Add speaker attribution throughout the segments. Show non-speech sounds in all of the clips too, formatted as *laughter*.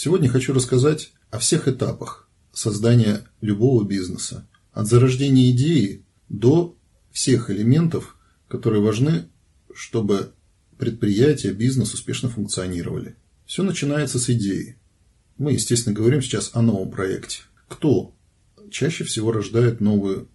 Speaker 1: Сегодня хочу рассказать о всех этапах создания любого бизнеса. От зарождения идеи до всех элементов, которые важны, чтобы предприятие, бизнес успешно функционировали. Все начинается с идеи. Мы, естественно, говорим сейчас о новом проекте. Кто чаще всего рождает новую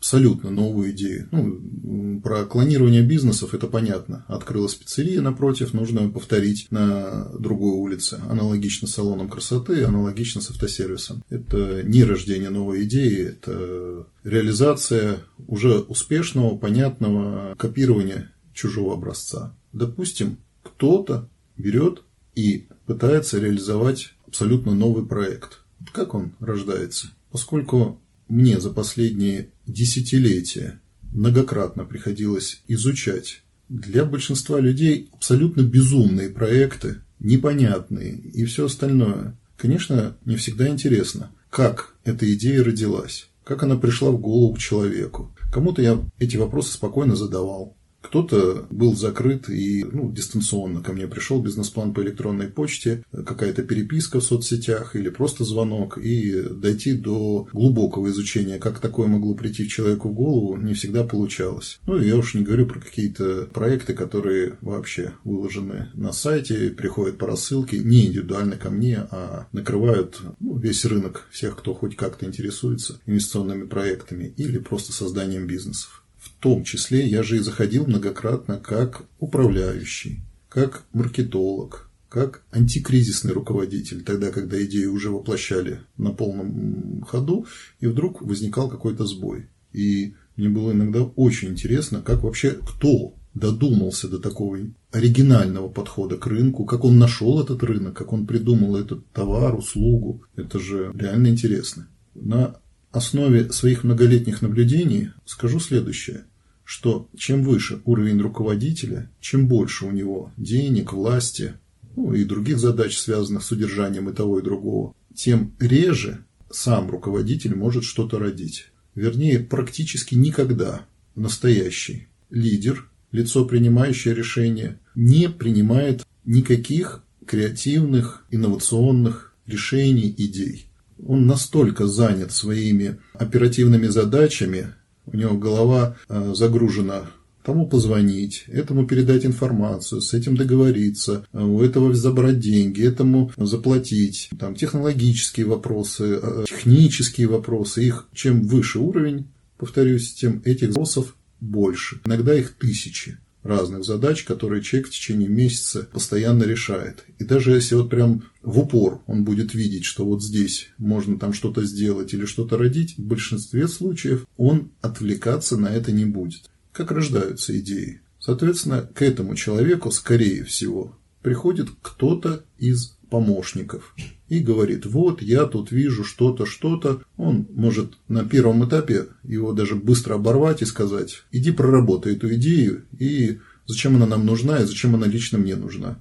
Speaker 1: абсолютно новую идею. Ну, про клонирование бизнесов это понятно. Открылась пиццерия напротив, нужно повторить на другой улице. Аналогично салоном красоты, аналогично с автосервисом. Это не рождение новой идеи, это реализация уже успешного, понятного копирования чужого образца. Допустим, кто-то берет и пытается реализовать абсолютно новый проект. Как он рождается? Поскольку мне за последние десятилетия многократно приходилось изучать для большинства людей абсолютно безумные проекты, непонятные и все остальное. Конечно, не всегда интересно, как эта идея родилась, как она пришла в голову человеку. Кому-то я эти вопросы спокойно задавал, кто-то был закрыт и ну, дистанционно ко мне пришел бизнес-план по электронной почте, какая-то переписка в соцсетях или просто звонок, и дойти до глубокого изучения, как такое могло прийти человеку в голову, не всегда получалось. Ну, я уж не говорю про какие-то проекты, которые вообще выложены на сайте, приходят по рассылке, не индивидуально ко мне, а накрывают ну, весь рынок всех, кто хоть как-то интересуется инвестиционными проектами или просто созданием бизнесов. Том числе я же и заходил многократно как управляющий, как маркетолог, как антикризисный руководитель, тогда, когда идеи уже воплощали на полном ходу, и вдруг возникал какой-то сбой. И мне было иногда очень интересно, как вообще кто додумался до такого оригинального подхода к рынку, как он нашел этот рынок, как он придумал этот товар, услугу. Это же реально интересно. На основе своих многолетних наблюдений скажу следующее, что чем выше уровень руководителя, чем больше у него денег, власти ну, и других задач, связанных с удержанием и того и другого, тем реже сам руководитель может что-то родить. Вернее, практически никогда настоящий лидер, лицо, принимающее решения, не принимает никаких креативных, инновационных решений, идей он настолько занят своими оперативными задачами, у него голова э, загружена тому позвонить, этому передать информацию, с этим договориться, э, у этого забрать деньги, этому заплатить. Там технологические вопросы, э, технические вопросы. Их чем выше уровень, повторюсь, тем этих вопросов больше. Иногда их тысячи разных задач, которые человек в течение месяца постоянно решает. И даже если вот прям в упор он будет видеть, что вот здесь можно там что-то сделать или что-то родить, в большинстве случаев он отвлекаться на это не будет. Как рождаются идеи? Соответственно, к этому человеку, скорее всего, приходит кто-то из помощников и говорит, вот я тут вижу что-то, что-то. Он может на первом этапе его даже быстро оборвать и сказать, иди проработай эту идею и зачем она нам нужна и зачем она лично мне нужна.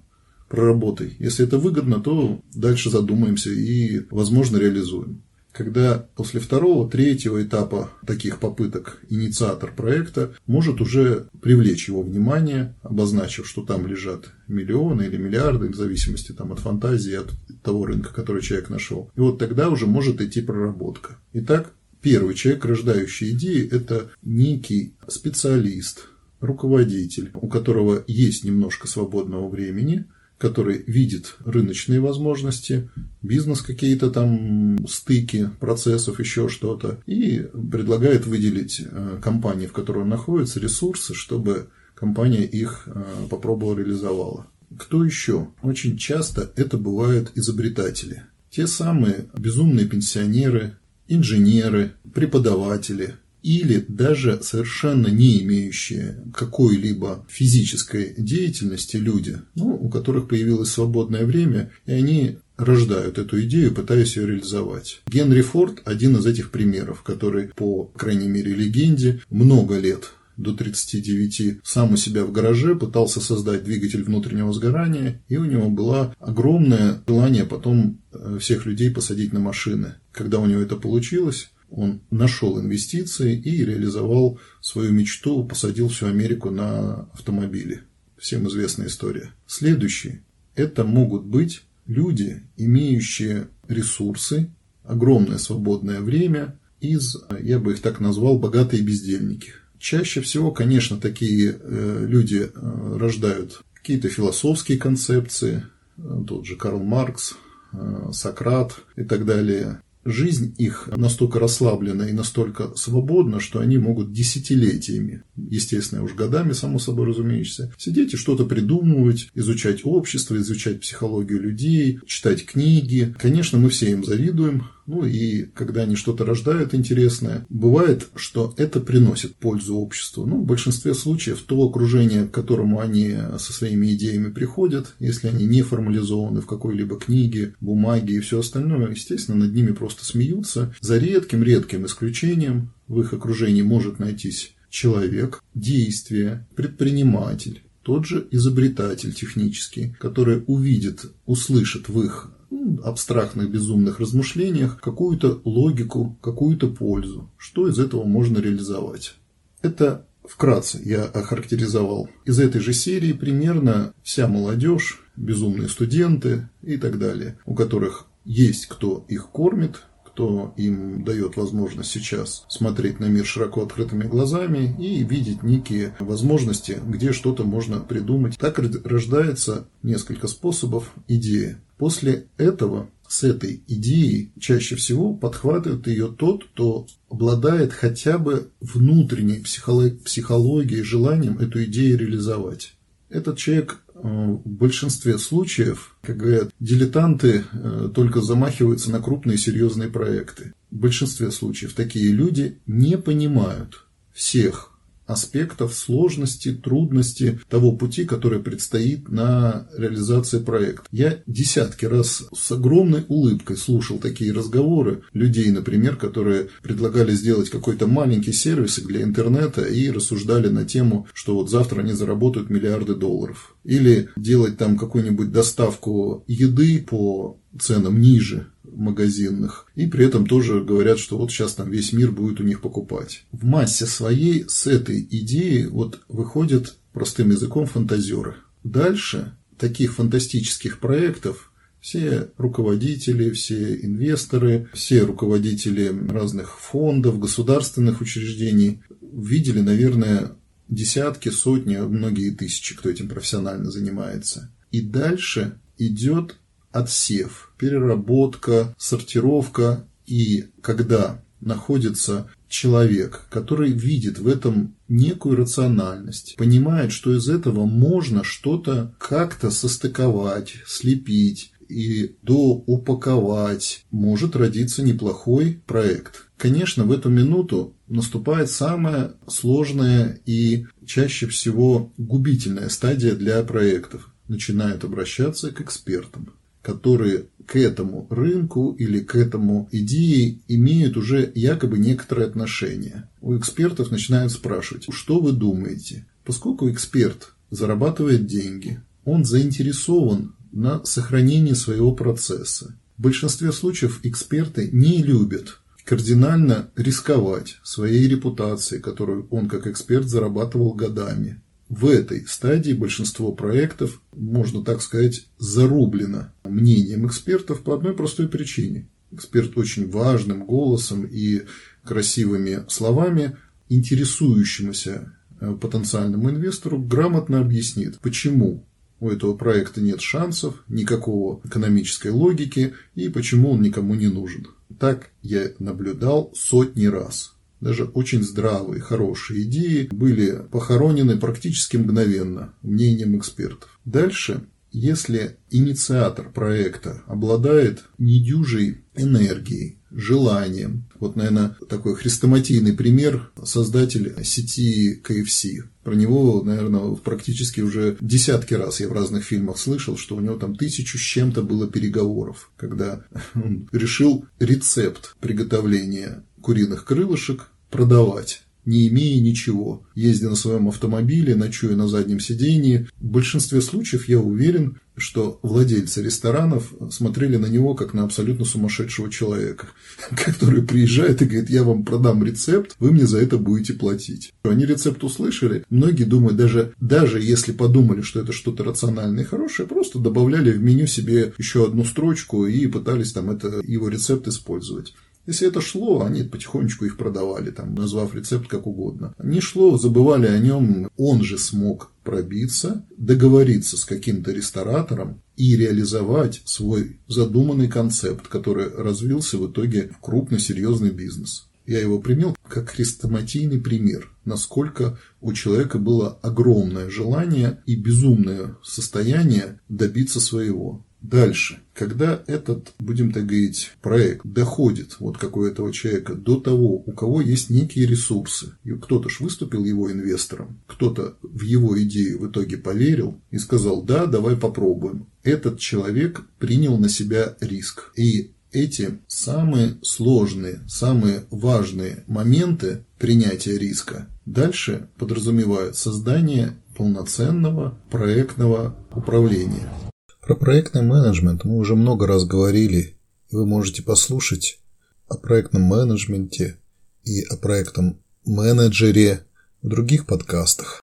Speaker 1: Проработай. Если это выгодно, то дальше задумаемся и, возможно, реализуем когда после второго, третьего этапа таких попыток инициатор проекта может уже привлечь его внимание, обозначив, что там лежат миллионы или миллиарды, в зависимости там, от фантазии, от того рынка, который человек нашел. И вот тогда уже может идти проработка. Итак, первый человек, рождающий идеи, это некий специалист, руководитель, у которого есть немножко свободного времени – который видит рыночные возможности, бизнес какие-то там стыки процессов, еще что-то, и предлагает выделить э, компании, в которой он находится, ресурсы, чтобы компания их э, попробовала реализовала. Кто еще? Очень часто это бывают изобретатели. Те самые безумные пенсионеры, инженеры, преподаватели, или даже совершенно не имеющие какой-либо физической деятельности люди, ну, у которых появилось свободное время, и они рождают эту идею, пытаясь ее реализовать. Генри Форд – один из этих примеров, который, по крайней мере, легенде, много лет до 39 сам у себя в гараже пытался создать двигатель внутреннего сгорания, и у него было огромное желание потом э, всех людей посадить на машины. Когда у него это получилось, он нашел инвестиции и реализовал свою мечту, посадил всю Америку на автомобили. Всем известная история. Следующий. Это могут быть люди, имеющие ресурсы, огромное свободное время из, я бы их так назвал, богатые бездельники. Чаще всего, конечно, такие э, люди э, рождают какие-то философские концепции, тот же Карл Маркс, Сократ и так далее жизнь их настолько расслаблена и настолько свободна, что они могут десятилетиями, естественно, уж годами, само собой разумеется, сидеть и что-то придумывать, изучать общество, изучать психологию людей, читать книги. Конечно, мы все им завидуем, ну и когда они что-то рождают интересное, бывает, что это приносит пользу обществу. Ну, в большинстве случаев то окружение, к которому они со своими идеями приходят, если они не формализованы в какой-либо книге, бумаге и все остальное, естественно, над ними просто смеются. За редким-редким исключением в их окружении может найтись человек, действие, предприниматель, тот же изобретатель технический, который увидит, услышит в их абстрактных безумных размышлениях какую-то логику, какую-то пользу. Что из этого можно реализовать? Это вкратце я охарактеризовал. Из этой же серии примерно вся молодежь, безумные студенты и так далее, у которых есть кто их кормит, кто им дает возможность сейчас смотреть на мир широко открытыми глазами и видеть некие возможности, где что-то можно придумать. Так рождается несколько способов идеи. После этого с этой идеей чаще всего подхватывает ее тот, кто обладает хотя бы внутренней психологией, желанием эту идею реализовать. Этот человек э, в большинстве случаев, как говорят, дилетанты э, только замахиваются на крупные серьезные проекты. В большинстве случаев такие люди не понимают всех аспектов сложности, трудности того пути, который предстоит на реализации проекта. Я десятки раз с огромной улыбкой слушал такие разговоры людей, например, которые предлагали сделать какой-то маленький сервис для интернета и рассуждали на тему, что вот завтра они заработают миллиарды долларов. Или делать там какую-нибудь доставку еды по ценам ниже магазинных. И при этом тоже говорят, что вот сейчас там весь мир будет у них покупать. В массе своей с этой идеей вот выходят простым языком фантазеры. Дальше таких фантастических проектов все руководители, все инвесторы, все руководители разных фондов, государственных учреждений видели, наверное, десятки, сотни, многие тысячи, кто этим профессионально занимается. И дальше идет отсев, переработка, сортировка. И когда находится человек, который видит в этом некую рациональность, понимает, что из этого можно что-то как-то состыковать, слепить и доупаковать, может родиться неплохой проект. Конечно, в эту минуту наступает самая сложная и чаще всего губительная стадия для проектов. Начинают обращаться к экспертам которые к этому рынку или к этому идее имеют уже якобы некоторое отношение. У экспертов начинают спрашивать, что вы думаете? Поскольку эксперт зарабатывает деньги, он заинтересован на сохранении своего процесса. В большинстве случаев эксперты не любят кардинально рисковать своей репутацией, которую он как эксперт зарабатывал годами в этой стадии большинство проектов, можно так сказать, зарублено мнением экспертов по одной простой причине. Эксперт очень важным голосом и красивыми словами интересующемуся э, потенциальному инвестору грамотно объяснит, почему у этого проекта нет шансов, никакого экономической логики и почему он никому не нужен. Так я наблюдал сотни раз даже очень здравые, хорошие идеи были похоронены практически мгновенно мнением экспертов. Дальше если инициатор проекта обладает недюжей энергией, желанием, вот, наверное, такой хрестоматийный пример – создатель сети KFC. Про него, наверное, практически уже десятки раз я в разных фильмах слышал, что у него там тысячу с чем-то было переговоров, когда *laughs* он решил рецепт приготовления куриных крылышек продавать не имея ничего, ездя на своем автомобиле, ночуя на заднем сидении. В большинстве случаев, я уверен, что владельцы ресторанов смотрели на него как на абсолютно сумасшедшего человека, *laughs* который приезжает и говорит, я вам продам рецепт, вы мне за это будете платить. Они рецепт услышали, многие думают, даже, даже если подумали, что это что-то рациональное и хорошее, просто добавляли в меню себе еще одну строчку и пытались там это, его рецепт использовать. Если это шло, они потихонечку их продавали, там, назвав рецепт как угодно. Не шло, забывали о нем, он же смог пробиться, договориться с каким-то ресторатором и реализовать свой задуманный концепт, который развился в итоге в крупный серьезный бизнес. Я его принял как хрестоматийный пример, насколько у человека было огромное желание и безумное состояние добиться своего. Дальше, когда этот, будем так говорить, проект доходит вот как у этого человека до того, у кого есть некие ресурсы, и кто-то ж выступил его инвестором, кто-то в его идею в итоге поверил и сказал, да, давай попробуем. Этот человек принял на себя риск. И эти самые сложные, самые важные моменты принятия риска дальше подразумевают создание полноценного проектного управления. Про проектный менеджмент мы уже много раз говорили, и вы можете послушать о проектном менеджменте и о проектном менеджере в других подкастах.